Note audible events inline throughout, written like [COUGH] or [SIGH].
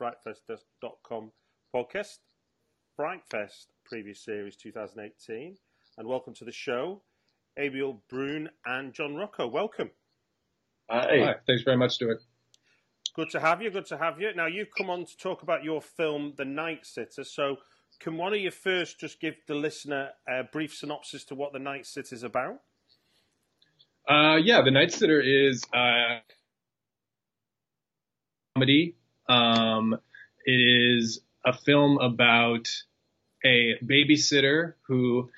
frightfest.com podcast, Frightfest previous series 2018, and welcome to the show, Abiel Bruhn and John Rocco. Welcome. Hi. Hi. Thanks very much, Stuart. Good to have you. Good to have you. Now you've come on to talk about your film, The Night Sitter. So, can one of you first just give the listener a brief synopsis to what The Night Sitter is about? Uh, yeah, The Night Sitter is uh, comedy um, it is a film about a babysitter who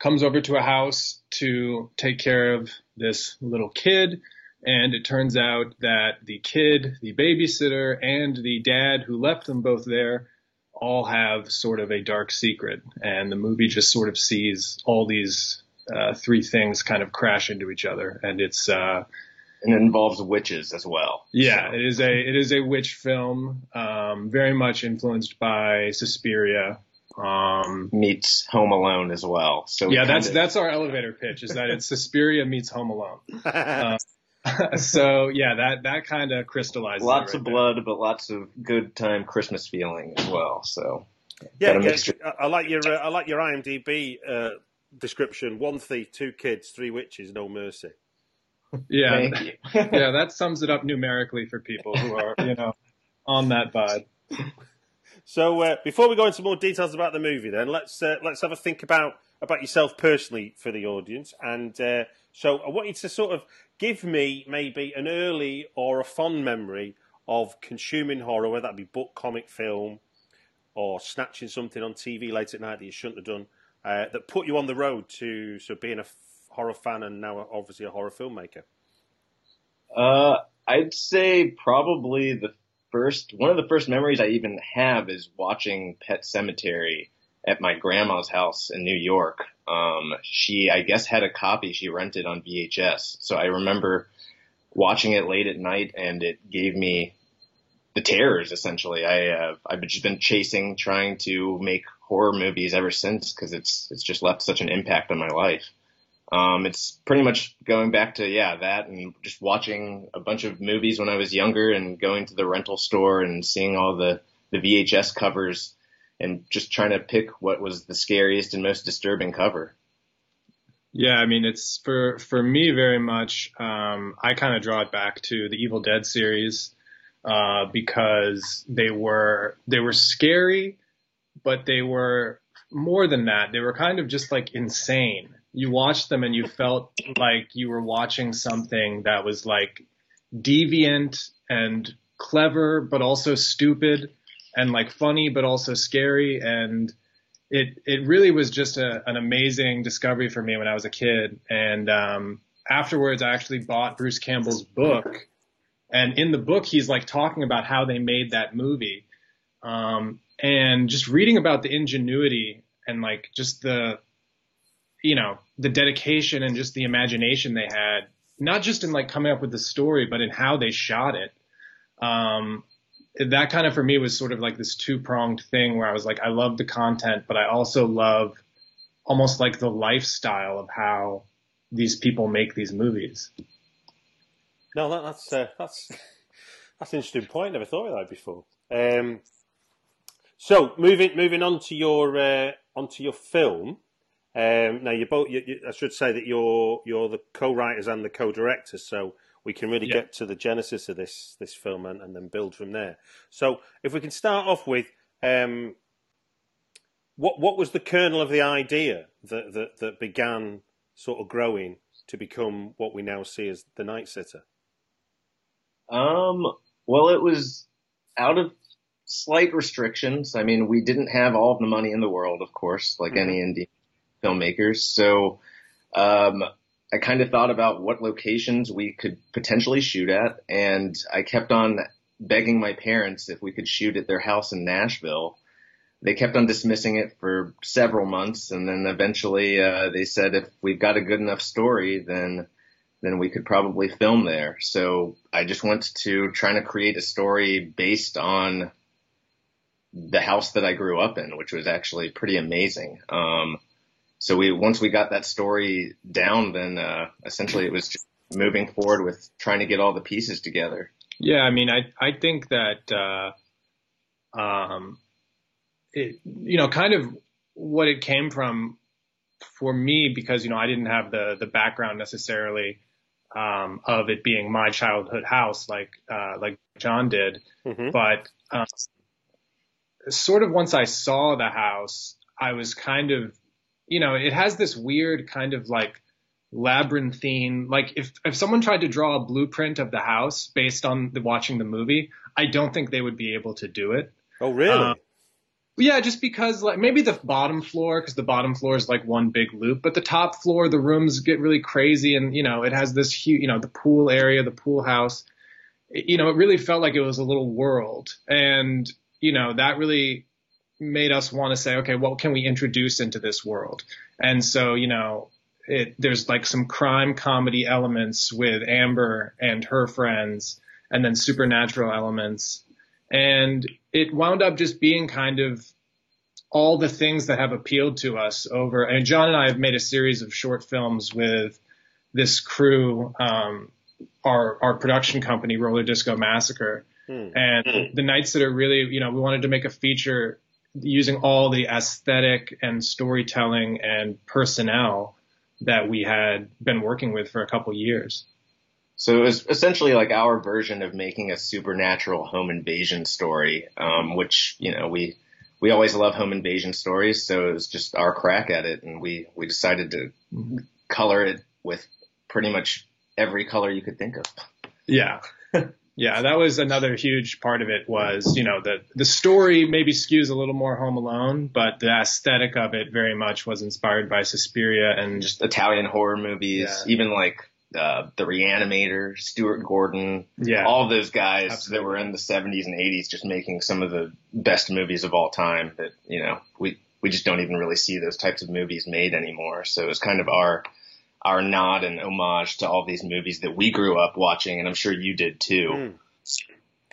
comes over to a house to take care of this little kid. And it turns out that the kid, the babysitter, and the dad who left them both there all have sort of a dark secret. And the movie just sort of sees all these uh, three things kind of crash into each other. And it's, uh, and it involves witches as well. Yeah, so. it is a it is a witch film, um, very much influenced by Suspiria. Um, meets Home Alone as well. So yeah, that's of... that's our elevator pitch is that it's [LAUGHS] Suspiria meets Home Alone. [LAUGHS] Uh, [LAUGHS] so yeah, that that kind of crystallizes. Lots right of blood, but lots of good time Christmas feeling as well. So yeah, yeah I like your uh, I like your IMDb uh, description: one thief, two kids, three witches, no mercy. Yeah, [LAUGHS] yeah, that sums it up numerically for people who are, you know, on that vibe. So uh, before we go into more details about the movie, then let's uh, let's have a think about about yourself personally for the audience. And uh, so I want you to sort of give me maybe an early or a fond memory of consuming horror, whether that be book, comic, film, or snatching something on TV late at night that you shouldn't have done, uh, that put you on the road to so being a horror fan and now obviously a horror filmmaker? Uh, I'd say probably the first one of the first memories I even have is watching Pet Sematary at my grandma's house in New York. Um, she, I guess, had a copy she rented on VHS, so I remember watching it late at night, and it gave me the terrors. Essentially, I have I've just been chasing, trying to make horror movies ever since because it's it's just left such an impact on my life. Um, it's pretty much going back to yeah that and just watching a bunch of movies when I was younger and going to the rental store and seeing all the the VHS covers and just trying to pick what was the scariest and most disturbing cover. Yeah, I mean it's for for me very much. Um, I kind of draw it back to the Evil Dead series uh, because they were they were scary, but they were more than that. They were kind of just like insane you watched them and you felt like you were watching something that was like deviant and clever, but also stupid and like funny, but also scary. And it, it really was just a, an amazing discovery for me when I was a kid. And, um, afterwards I actually bought Bruce Campbell's book. And in the book, he's like talking about how they made that movie. Um, and just reading about the ingenuity and like just the, you know, the dedication and just the imagination they had, not just in like coming up with the story, but in how they shot it. Um, that kind of for me was sort of like this two pronged thing where I was like, I love the content, but I also love almost like the lifestyle of how these people make these movies. No, that, that's uh, that's that's an interesting point. Never thought of that before. Um, so moving moving on to your uh, onto your film. Um, now you both. You, you, I should say that you're you're the co-writers and the co-directors, so we can really yeah. get to the genesis of this this film and, and, then build from there. So if we can start off with um, what what was the kernel of the idea that, that that began sort of growing to become what we now see as the Night Sitter? Um. Well, it was out of slight restrictions. I mean, we didn't have all of the money in the world, of course, like mm-hmm. any indie filmmakers. So, um, I kind of thought about what locations we could potentially shoot at, and I kept on begging my parents if we could shoot at their house in Nashville. They kept on dismissing it for several months, and then eventually uh, they said if we've got a good enough story, then then we could probably film there. So I just went to trying to create a story based on the house that I grew up in, which was actually pretty amazing. Um, so we once we got that story down, then uh, essentially it was just moving forward with trying to get all the pieces together. Yeah, I mean, I I think that uh, um, it you know kind of what it came from for me because you know I didn't have the the background necessarily um, of it being my childhood house like uh, like John did, mm-hmm. but um, sort of once I saw the house, I was kind of, you know, it has this weird kind of like labyrinthine, like if, if someone tried to draw a blueprint of the house based on the, watching the movie, I don't think they would be able to do it. Oh, really? Um, yeah, just because like maybe the bottom floor, because the bottom floor is like one big loop, but the top floor, the rooms get really crazy, and you know it has this huge, you know, the pool area, the pool house. you know, it really felt like it was a little world, and you know, that really made us want to say, okay, what can we introduce into this world? And so, you know, it, there's like some crime comedy elements with Amber and her friends and then supernatural elements. And it wound up just being kind of all the things that have appealed to us over, and John and I have made a series of short films with this crew, um, our, our production company, Roller Disco Massacre. Hmm. And the the that are really, you know, we wanted to make a feature using all the aesthetic and storytelling and personnel that we had been working with for a couple years. So it was essentially like our version of making a supernatural home invasion story, um, which you know we we always love home invasion stories, so it was just our crack at it, and we we decided to mm-hmm. color it with pretty much every color you could think of. Yeah. [LAUGHS] Yeah, that was another huge part of it was, you know, the the story maybe skews a little more Home Alone, but the aesthetic of it very much was inspired by Suspiria and just Italian horror movies, yeah. even like uh, the Reanimator, Stuart Gordon, yeah, all those guys Absolutely. that were in the 70s and 80s, just making some of the best movies of all time. That you know, we we just don't even really see those types of movies made anymore. So it's kind of our our nod and homage to all these movies that we grew up watching, and I'm sure you did too. Mm.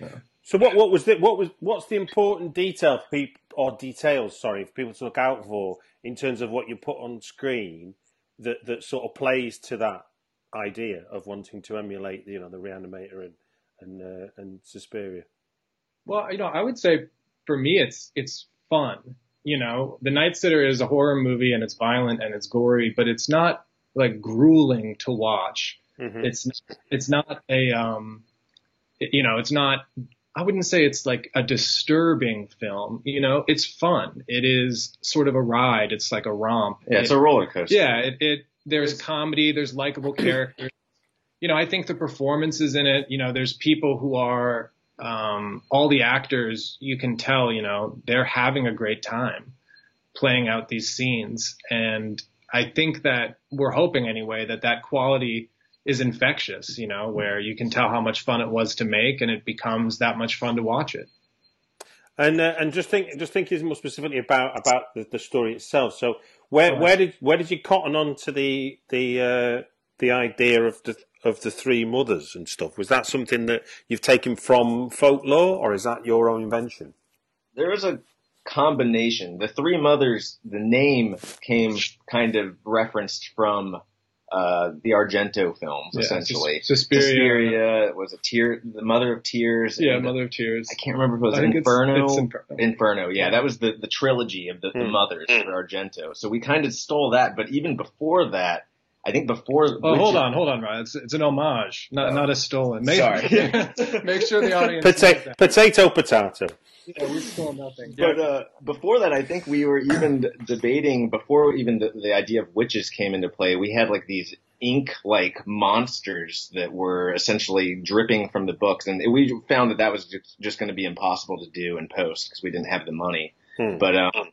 Yeah. So what what was the, what was what's the important detail for people or details? Sorry, for people to look out for in terms of what you put on screen that that sort of plays to that idea of wanting to emulate you know the Reanimator and and uh, and Suspiria. Well, you know, I would say for me, it's it's fun. You know, The Night Sitter is a horror movie and it's violent and it's gory, but it's not like grueling to watch. Mm-hmm. It's it's not a um, you know, it's not. I wouldn't say it's like a disturbing film. You know, it's fun. It is sort of a ride. It's like a romp. Yeah, it's a roller coaster. Yeah, it, it there's it's, comedy. There's likable characters. You know, I think the performances in it. You know, there's people who are um, all the actors. You can tell. You know, they're having a great time playing out these scenes and I think that we're hoping anyway that that quality is infectious, you know, where you can tell how much fun it was to make and it becomes that much fun to watch it. And uh, and just think just thinking more specifically about about the, the story itself. So where where did where did you cotton on to the the uh, the idea of the of the three mothers and stuff? Was that something that you've taken from folklore, or is that your own invention? There is a combination. The Three Mothers, the name came kind of referenced from uh, the Argento films, Yeah, essentially. Sus- Suspiria. Suspiria was a tear, the Mother of Tears. Yeah, and Mother of Tears. I can't remember if it was I think it's- Inferno. it's Inferno. Inferno, yeah, that was the, the trilogy of the, the Hmm. mothers for Argento. So we kind of stole that, but even before that, I think before. Oh, hold on, hold on, Ryan. It's, it's an homage, not Oh. not a stolen. Make, Sorry. [LAUGHS] [LAUGHS] make sure the audience knows Potato, that. potato, potato. Yeah, we stole nothing. But uh, before that, I think we were even debating before even the, the idea of witches came into play. We had like these ink-like monsters that were essentially dripping from the books, and we found that that was just, just going to be impossible to do in post because we didn't have the money. Hmm. But um,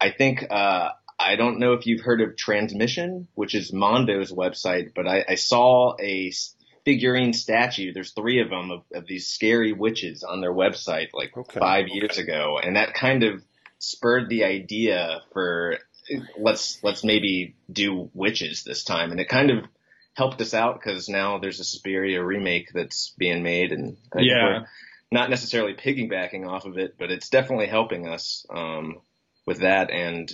I think uh, I don't know if you've heard of Transmission, which is Mondo's website, but I, I saw a figurine statue. There's three of them of, of these scary witches on their website like Okay. five years ago, and that kind of spurred the idea for let's let's maybe do witches this time, and it kind of helped us out because now there's a Suspiria remake that's being made, and I Yeah. not necessarily piggybacking off of it, but it's definitely helping us um, with that. And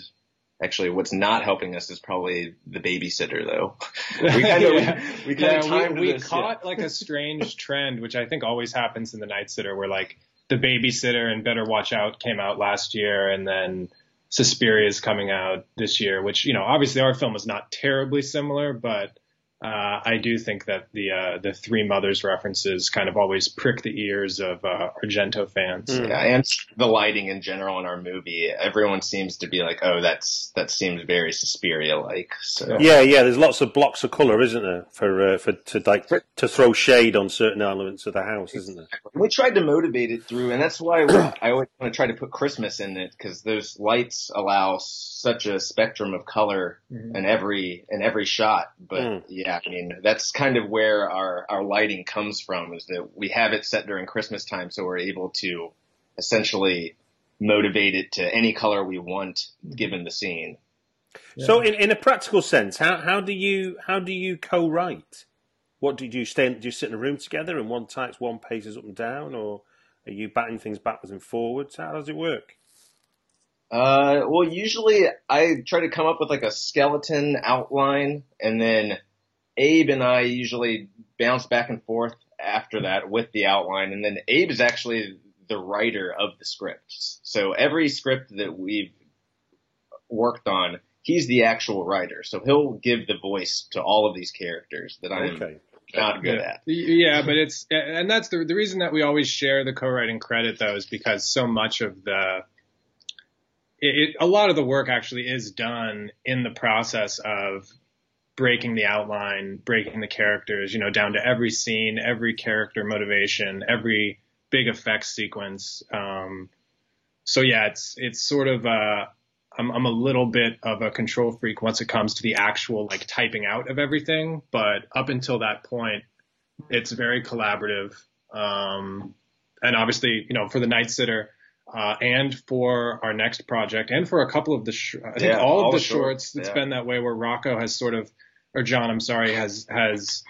actually, what's not helping us is probably the babysitter, though. [LAUGHS] we kind of Yeah. we, we kind of yeah, timed we, we this, yeah. caught like a strange trend, which I think always happens in the Night Sitter, where like the babysitter and Better Watch Out came out last year, and then Suspiria is coming out this year. Which you know, obviously our film is not terribly similar, but uh, I do think that the uh, the Three Mothers references kind of always prick the ears of uh, Argento fans. Mm. Yeah, and the lighting in general in our movie, everyone seems to be like, "Oh, that's that seems very Suspiria-like." So Yeah, yeah. There's lots of blocks of colour, isn't there, for uh, for to like For- to throw shade on certain elements of the house, isn't there? we tried to motivate it through, and that's why I always want to try to put Christmas in it because those lights allow such a spectrum of color Mhm. in every in every shot. But Mm. yeah, I mean that's kind of where our our lighting comes from is that we have it set during Christmas time, so we're able to essentially motivate it to any color we want given the scene. So, in, in a practical sense, how, how do you how do you co-write? What do you stay? Do you sit in a room together and one types one paces up and down, or are you batting things backwards and forwards? How does it work? Uh, well, usually I try to come up with like a skeleton outline, and then Abe and I usually bounce back and forth after that with the outline, and then Abe is actually the writer of the script. So every script that we've worked on, he's the actual writer. So he'll give the voice to all of these characters that I'm Okay. not good yeah. at. Yeah, but it's and that's the the reason that we always share the co-writing credit though is because so much of the it, it, a lot of the work actually is done in the process of breaking the outline, breaking the characters, you know, down to every scene, every character motivation, every big effects sequence. Um, so yeah, it's it's sort of uh, I'm I'm a little bit of a control freak once it comes to the actual like typing out of everything, but up until that point, it's very collaborative. Um, and obviously, you know, for the Night Sitter, uh, and for our next project, and for a couple of the, sh- I think Yeah, all, all of the shorts, shorts, it's yeah. been that way where Rocco has sort of, or John, I'm sorry, has has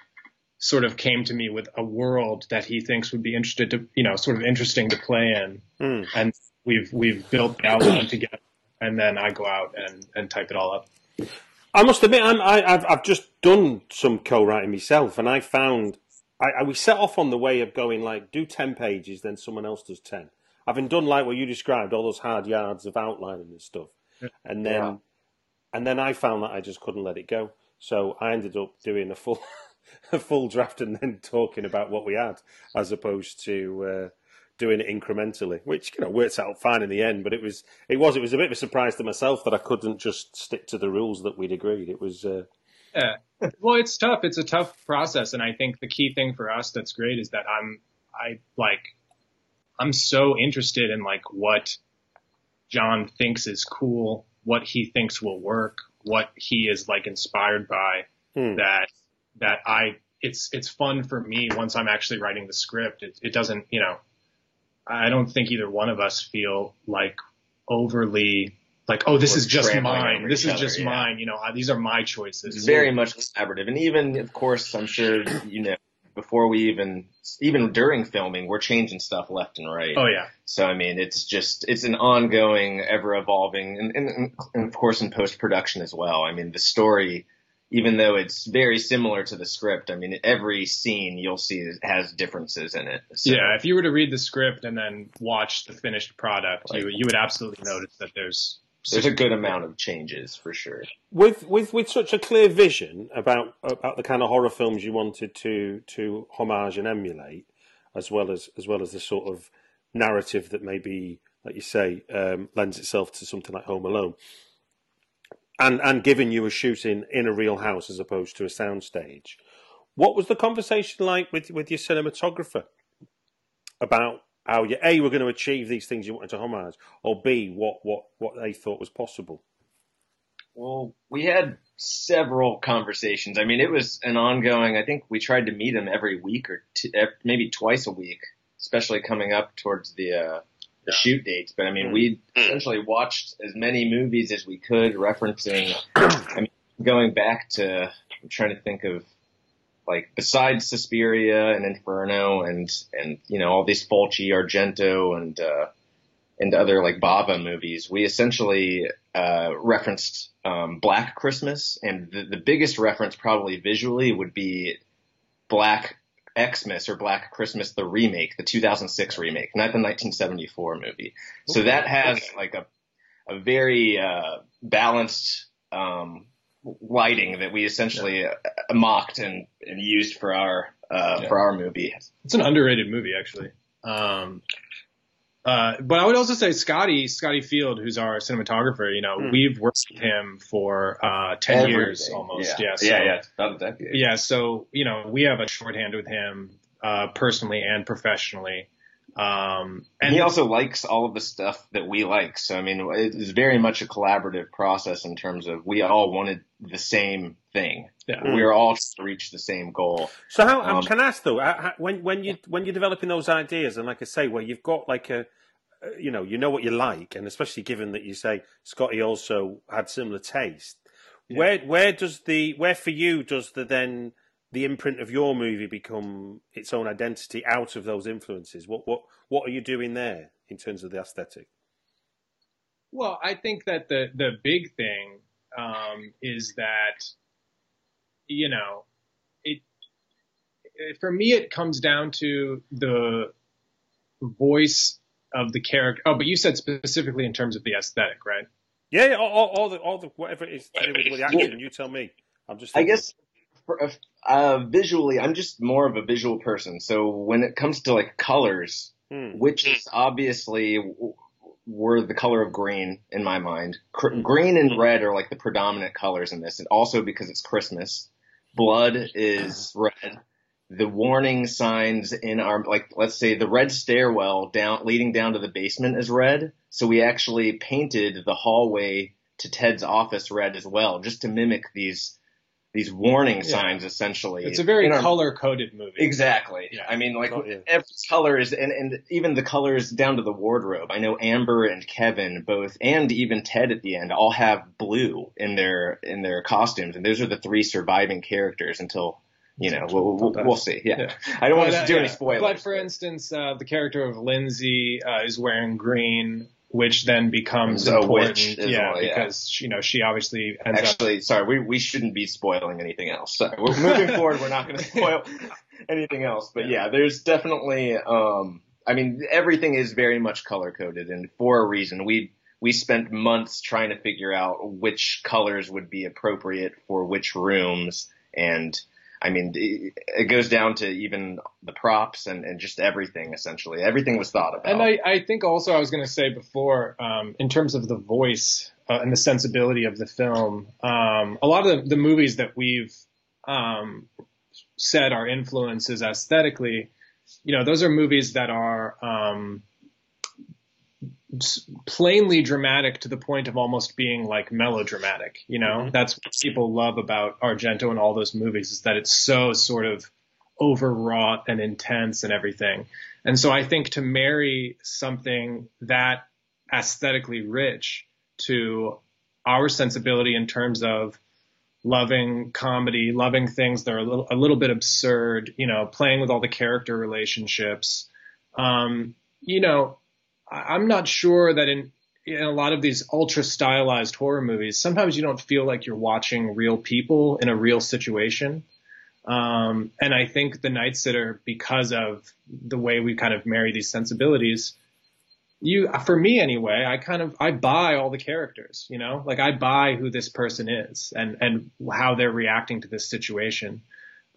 sort of came to me with a world that he thinks would be interested to, you know, sort of interesting to play in, Hmm. and we've we've built the outline together, and then I go out and and type it all up. I must admit, I'm, I, I've, I've just done some co-writing myself, and I found I, I we set off on the way of going like do ten pages, then someone else does ten. Having done like what you described, all those hard yards of outlining and stuff, and then Yeah. and then I found that I just couldn't let it go. So I ended up doing a full [LAUGHS] a full draft and then talking about what we had, as opposed to uh, doing it incrementally, which you know worked out fine in the end. But it was it was it was a bit of a surprise to myself that I couldn't just stick to the rules that we'd agreed. It was uh, Yeah. Well, it's tough. It's a tough process, and I think the key thing for us that's great is that I'm I like I'm so interested in like what John thinks is cool, what he thinks will work, what he is like inspired by Hmm. that that I it's it's fun for me once I'm actually writing the script. It, it doesn't, you know, I don't think either one of us feel like overly like, oh, this is just mine. This is other, just yeah. mine. You know, I, these are my choices. It's very much collaborative, and even of course, I'm sure you know before we even even during filming, we're changing stuff left and right. Oh yeah. So I mean, it's just it's an ongoing, ever evolving, and, and, and of course in post production as well. I mean, the story even though it's very similar to the script, I mean, every scene you'll see has differences in it. So, yeah, if you were to read the script and then watch the finished product, like, you you would absolutely notice that there's there's a good amount of changes for sure. With with with such a clear vision about about the kind of horror films you wanted to to homage and emulate, as well as as well as the sort of narrative that maybe, like you say, um, lends itself to something like Home Alone and and giving you a shooting in a real house as opposed to a soundstage. What was the conversation like with with your cinematographer about how you a were going to achieve these things you wanted to homage, or b what what what they thought was possible? Well, we had several conversations. I mean, it was an ongoing. I think we tried to meet him every week or t- maybe twice a week, especially coming up towards the uh, the shoot dates, but I mean, we mm. essentially watched as many movies as we could, referencing. I mean, going back to, I'm trying to think of like besides Suspiria and Inferno and and you know all these Fulci, Argento, and uh, and other like Bava movies, we essentially uh, referenced um, Black Christmas, and the, the biggest reference probably visually would be Black Xmas or Black Christmas, the remake, the 2006 remake, not the 1974 movie. So that has like a a very uh, balanced um, lighting that we essentially yeah. uh, mocked and, and used for our uh, yeah. for our movie. It's an underrated movie, actually. Um, uh, but I would also say Scotty, Scotty Field, who's our cinematographer, you know, mm. we've worked with him for, uh, 10 Everything. years almost. Yeah. Yeah. So, yeah, yeah. About a decade. Yeah. So, you know, we have a shorthand with him, uh, personally and professionally. Um, and he also likes all of the stuff that we like. So, I mean, it's very much a collaborative process in terms of we all wanted the same thing. Yeah. We were all to reach the same goal. So, how um, can I ask though, when when you when you're developing those ideas, and like I say, where you've got like a uh, you know, you know what you like, and especially given that you say Scotty also had similar taste. Yeah. Where where does the where for you does the then the imprint of your movie become its own identity out of those influences? What what what are you doing there in terms of the aesthetic? Well, I think that the the big thing um, is that you know it for me it comes down to the voice of the character. Oh, but you said specifically in terms of the aesthetic, right? Yeah, yeah all, all, the all the whatever it is to do with the action. You tell me. I'm just. Thinking. I guess for, uh, visually, I'm just more of a visual person. So when it comes to like colors, hmm. which is obviously were the color of green in my mind. Cr- hmm. green and red are like the predominant colors in this, and also because it's Christmas, blood is [SIGHS] red the warning signs in our like let's say the red stairwell down leading down to the basement is red so we actually painted the hallway to Ted's office red as well just to mimic these these warning yeah. signs essentially it's a very color coded movie exactly yeah. i mean like oh, yeah. every color is and, and even the colors down to the wardrobe i know amber and kevin both and even ted at the end all have blue in their in their costumes and those are the three surviving characters until you know, we'll, we'll, we'll see. Yeah. yeah. I don't want to do yeah. any spoilers. But for instance, uh, the character of Lindsay uh, is wearing green, which then becomes a important. yeah, well, yeah, because you know she obviously ends Actually, up... sorry, we we shouldn't be spoiling anything else. Sorry, we're moving [LAUGHS] forward. We're not going to spoil anything else. But yeah, there's definitely. Um, I mean, everything is very much color coded, and for a reason. We we spent months trying to figure out which colors would be appropriate for which rooms and I mean, it goes down to even the props and, and just everything essentially. Everything was thought about. And I, I think also I was going to say before, um, in terms of the voice uh, and the sensibility of the film, um, a lot of the, the movies that we've um, said are influences aesthetically, you know, those are movies that are um, plainly dramatic to the point of almost being like melodramatic. You know, mm-hmm. that's what people love about Argento and all those movies is that it's so sort of overwrought and intense and everything. And so I think to marry something that aesthetically rich to our sensibility in terms of loving comedy, loving things that are a little, a little bit absurd, you know, playing with all the character relationships. Um, you know, I'm not sure that in in a lot of these ultra stylized horror movies, sometimes you don't feel like you're watching real people in a real situation. Um, and I think the Night Sitter, because of the way we kind of marry these sensibilities, you, for me anyway, I kind of, I buy all the characters, you know, like I buy who this person is and, and how they're reacting to this situation.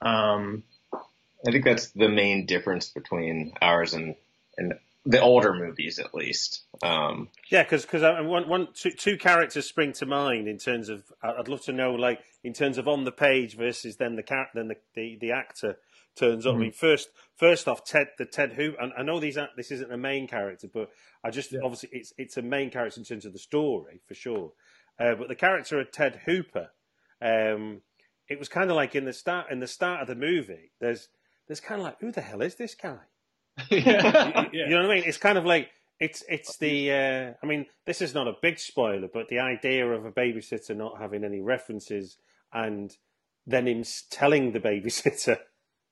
Um, I think that's the main difference between ours and, and the older movies, at least. Um, yeah, because because I one, one, two, two characters spring to mind in terms of I'd love to know like in terms of on the page versus then the cat then the, the, the actor turns up. Mm-hmm. I mean, first first off, Ted the Ted who and I know these this isn't a main character, but I just yeah. obviously it's it's a main character in terms of the story for sure. Uh, but the character of Ted Hooper, um, it was kind of like in the start in the start of the movie. There's there's kind of like who the hell is this guy? Yeah. [LAUGHS] you, know what I mean? It's kind of like it's it's the uh, I mean this is not a big spoiler, but the idea of a babysitter not having any references and then him telling the babysitter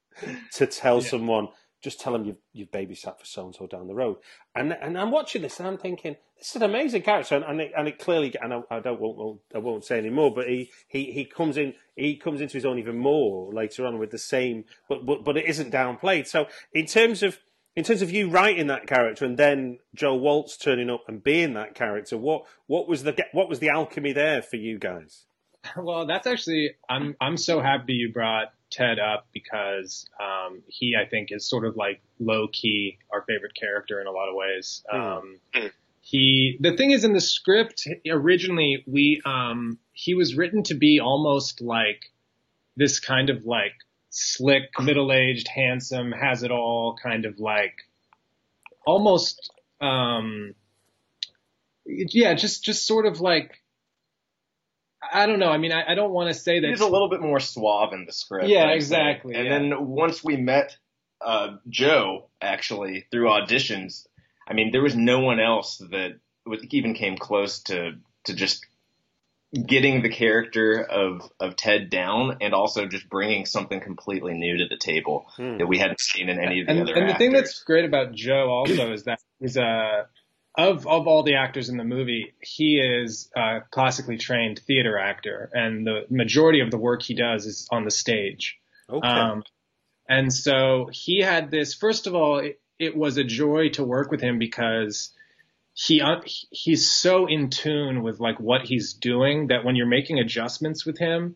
[LAUGHS] to tell yeah. someone just tell them you've, you've babysat for so and so down the road. And and I'm watching this and I'm thinking this is an amazing character and, and it, and it clearly and I, I don't won't, I won't say any more, but he, he he comes in he comes into his own even more later on with the same but but but it isn't downplayed. So in terms of in terms of you writing that character and then Joe Walz turning up and being that character, what what was the what was the alchemy there for you guys? [LAUGHS] Well, that's actually I'm I'm so happy you brought Ted up because um, he I think is sort of like low key our favorite character in a lot of ways. Mm. Um, he the thing is in the script originally we um, he was written to be almost like this kind of like slick, middle aged, handsome, has it all kind of like almost um yeah, just just sort of like I don't know. I mean, I, I don't want to say that he's a little bit more suave in the script. Yeah, exactly. And yeah. then once we met uh, Joe, actually through auditions, I mean, there was no one else that was, even came close to to just getting the character of of Ted down and also just bringing something completely new to the table hmm. that we hadn't seen in any of the and, other. And actors. the thing that's great about Joe also is that he's a of of all the actors in the movie, he is a classically trained theater actor, and the majority of the work he does is on the stage. Okay. Um, and so he had this. First of all, it, it was a joy to work with him because he uh, he's so in tune with like what he's doing that when you're making adjustments with him,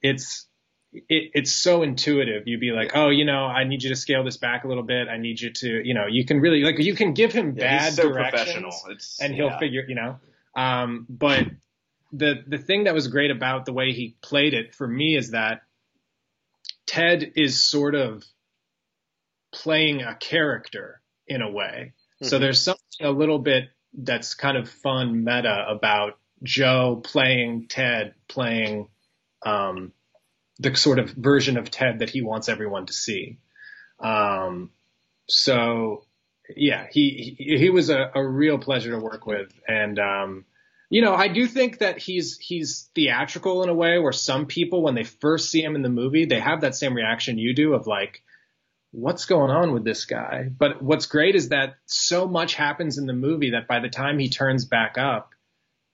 it's it, it's so intuitive. You'd be like, oh, you know, I need you to scale this back a little bit. I need you to, you know, you can really like you can give him yeah, bad so directions, and he'll yeah. figure, you know. Um, but the the thing that was great about the way he played it for me is that Ted is sort of playing a character in a way. Mm-hmm. So there's something a little bit that's kind of fun meta about Joe playing Ted, playing um, the sort of version of Ted that he wants everyone to see. Um, so yeah, he, he, he was a, a, real pleasure to work with. And, um, you know, I do think that he's, he's theatrical in a way where some people, when they first see him in the movie, they have that same reaction you do of like, what's going on with this guy? But what's great is that so much happens in the movie that by the time he turns back up,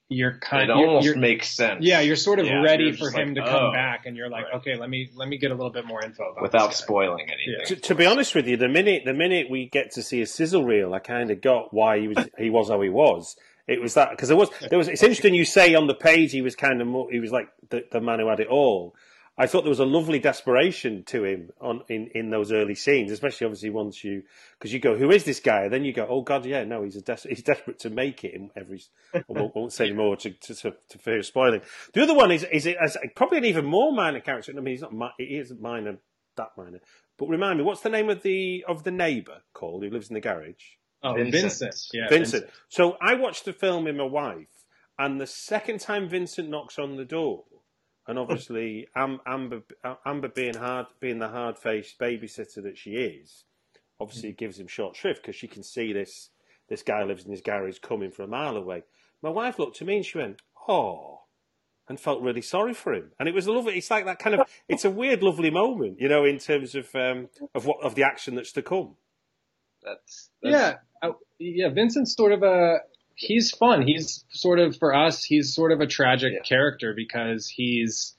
you're kind of it almost you're, makes sense. Yeah, you're sort of yeah, ready for him like, to come oh, back, and you're like, right. okay, let me let me get a little bit more info about that. without spoiling anything. Yeah. To, to, be honest with you, the minute the minute we get to see a sizzle reel, I kind of got why he was he was how he was. It was that because there was there was. It's interesting you say on the page he was kind of more, he was like the, the man who had it all. I thought there was a lovely desperation to him on in, in those early scenes, especially obviously once you because you go, who is this guy? And then you go, oh god, yeah, no, he's a des- he's desperate to make it in every. I won't, won't say more to, to, to, to fear spoiling. The other one is is it as probably an even more minor character. I mean, he's not he isn't minor that minor. But remind me, what's the name of the of the neighbour called who lives in the garage? Oh, Vincent. Vincent. Yeah, Vincent. Vincent. So I watched the film with my wife, and the second time Vincent knocks on the door and obviously Amber Amber being hard being the hard faced babysitter that she is, obviously mm. gives him short shrift because she can see this this guy lives in his garage coming from a mile away. My wife looked at me and she went, "Oh," and felt really sorry for him. And it was a lovely. It's like that kind of. It's a weird, lovely moment, you know, in terms of um, of what of the action that's to come. That's, that's... yeah, uh, yeah. Vincent's sort of a he's fun. He's sort of for us. He's sort of a tragic yeah. character because he's.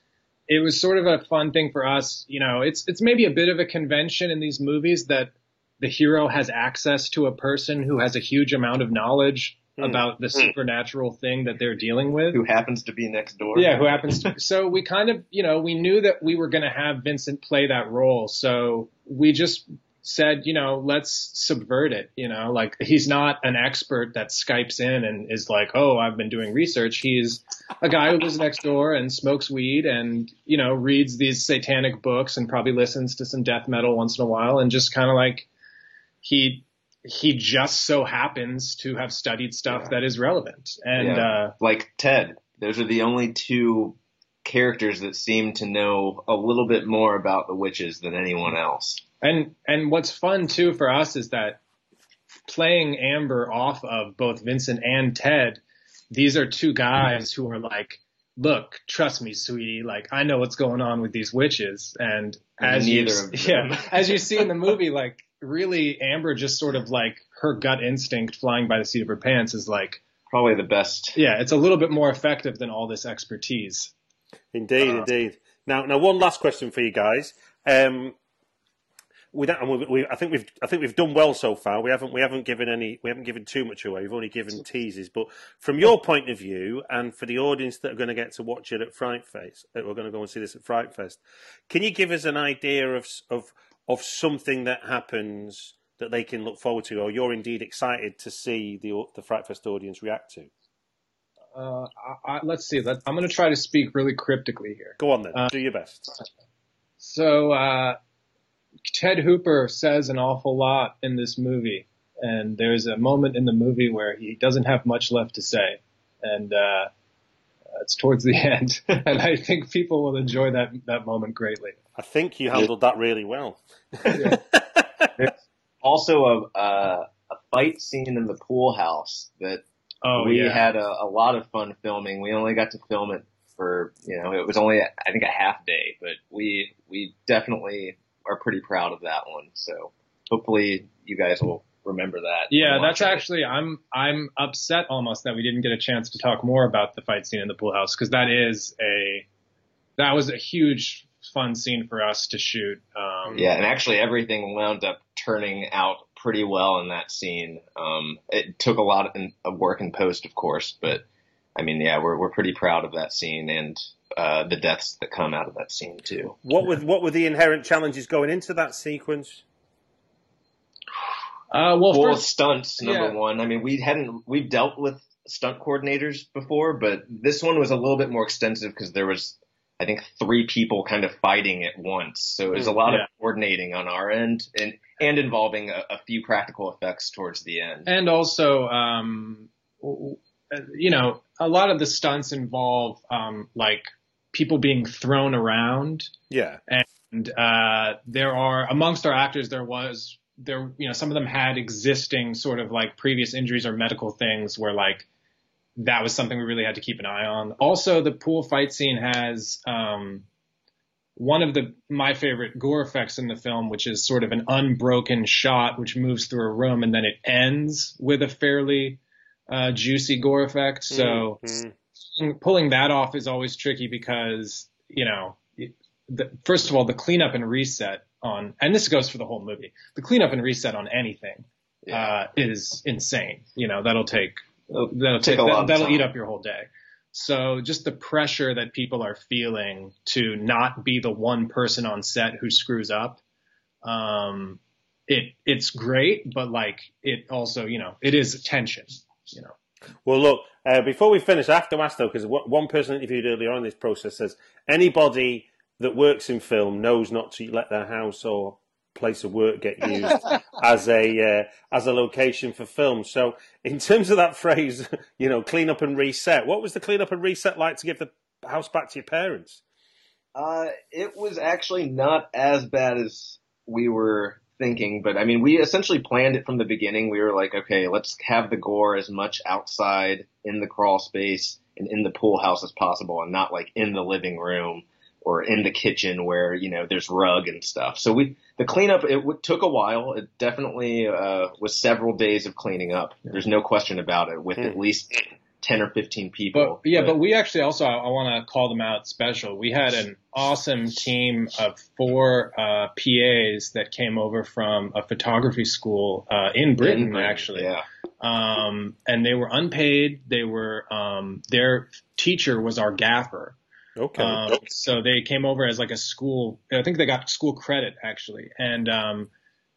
It was sort of a fun thing for us. You know, it's it's maybe a bit of a convention in these movies that the hero has access to a person who has a huge amount of knowledge mm. about the mm. supernatural thing that they're dealing with. Who happens to be next door. Yeah, who happens to. so we kind of, you know, we knew that we were going to have Vincent play that role. So we just said, you know, let's subvert it. You know, like he's not an expert that Skypes in and is like, oh, I've been doing research. He's a guy who lives next door and smokes weed and, you know, reads these satanic books and probably listens to some death metal once in a while and just kind of like he he just so happens to have studied stuff yeah. that is relevant. And yeah. uh, like Ted, those are the only two characters that seem to know a little bit more about the witches than anyone else. And and what's fun too for us is that playing Amber off of both Vincent and Ted, these are two guys who are like, look, trust me, sweetie, like I know what's going on with these witches. And as Neither you, [LAUGHS] yeah, as you see in the movie, like really Amber just sort of like her gut instinct flying by the seat of her pants is like probably the best. Yeah, it's a little bit more effective than all this expertise. Indeed, uh, indeed. Now, now one last question for you guys. Um, we don't, we, we, I think we've I think we've done well so far. We haven't we haven't given any we haven't given too much away. We've only given teases. But from your point of view, and for the audience that are going to get to watch it at Fright Fest, that we're going to go and see this at Fright Fest, can you give us an idea of of of something that happens that they can look forward to, or you're indeed excited to see the the Fright Fest audience react to? Uh, I, I, let's see. Let, I'm going to try to speak really cryptically here. Go on then. Uh, Do your best. So uh, Ted Hooper says an awful lot in this movie, and there's a moment in the movie where he doesn't have much left to say, and uh, it's towards the [LAUGHS] end, and I think people will enjoy that that moment greatly. I think you handled that really well. [LAUGHS] also a, a, a fight scene in the pool house that oh, we yeah. had a, a lot of fun filming. We only got to film it for you know it was only I think a half day, but we we definitely are pretty proud of that one. So hopefully you guys will remember that. Yeah, that's actually I'm I'm upset almost that we didn't get a chance to talk more about the fight scene in the pool house because that is a that was a huge fun scene for us to shoot. Um, yeah, and actually everything wound up turning out pretty well in that scene. Um, it took a lot of work in post, of course, but I mean, yeah, we're we're pretty proud of that scene and uh, the deaths that come out of that scene too. What were what were the inherent challenges going into that sequence? Uh, well, well first, stunts number yeah. one. I mean, we hadn't we've dealt with stunt coordinators before, but this one was a little bit more extensive because there was I think three people kind of fighting at once. So it was a lot yeah. of coordinating on our end and and involving a, a, few practical effects towards the end. And also, um, you know, a lot of the stunts involve um, like people being thrown around. Yeah. And uh, there are amongst our actors there was there you know some of them had existing sort of like previous injuries or medical things where like that was something we really had to keep an eye on. Also, the pool fight scene has um, one of the my favorite gore effects in the film, which is sort of an unbroken shot which moves through a room and then it ends with a fairly uh, juicy gore effect. So mm-hmm. pulling that off is always tricky because you know, the, first of all, the cleanup and reset on, and this goes for the whole movie, the cleanup and reset on anything yeah. uh, is insane. You know, that'll take that'll take, that, that'll eat up your whole day. So just the pressure that people are feeling to not be the one person on set who screws up, um, it it's great, but like it also, you know, it is tension, you know. Well, look, uh, before we finish, I have to ask though, because one person interviewed earlier on in this process says anybody that works in film knows not to let their house or place of work get [LAUGHS] used as a uh, as a location for film. So, in terms of that phrase, [LAUGHS] you know, clean up and reset. What was the clean up and reset like to give the house back to your parents? Uh, it was actually not as bad as we were thinking, but I mean, we essentially planned it from the beginning. We were like, okay, let's have the gore as much outside in the crawl space and in the pool house as possible, and not like in the living room or in the kitchen where you know there's rug and stuff. So we the cleanup it w- took a while. It definitely uh, was several days of cleaning up. There's no question about it. With Mm. at least ten or fifteen people. But yeah, but we actually also I, I want to call them out special. We had an awesome team of four uh, PAs that came over from a photography school uh, in Britain, Britain, actually. yeah. Um, and they were unpaid. They were um, their teacher was our gaffer. Okay. Um, so they came over as like a school. I think they got school credit actually, and um,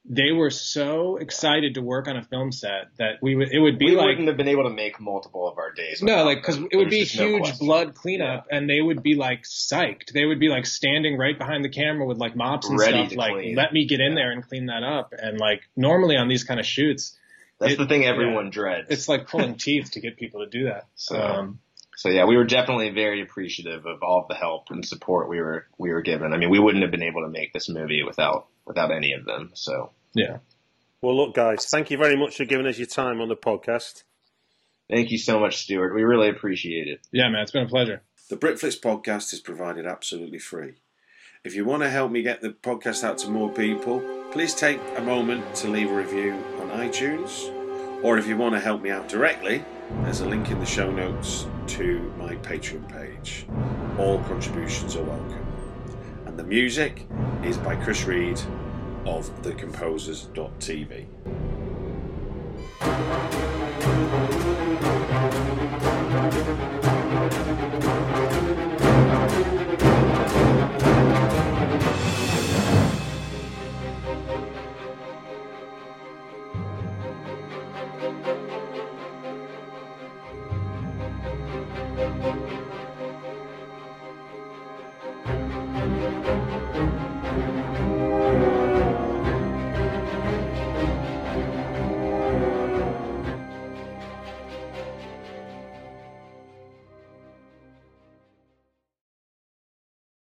they were so excited to work on a film set that we would. It would be like. we like wouldn't have been able to make multiple of our days. no, like because it would be just no huge blood cleanup, and they would be like psyched. They would be like standing right behind the camera with like mops and Ready stuff, like clean. let me get in there and clean that up. And like normally on these kind of shoots, That's it- the thing everyone dreads. it's like pulling teeth to get people to do that. So- Um, So yeah, we were definitely very appreciative of all of the help and support we were we were given. I mean, we wouldn't have been able to make this movie without without any of them. So yeah. well, look, guys, thank you very much for giving us your time on the podcast. thank you so much, Stuart. We really appreciate it. Yeah, man, it's been a pleasure. The Britflicks podcast is provided absolutely free. If you want to help me get the podcast out to more people, please take a moment to leave a review on iTunes. Or if you want to help me out directly, there's a link in the show notes to my Patreon page. All contributions are welcome. And the music is by Chris Read of thecomposers.tv.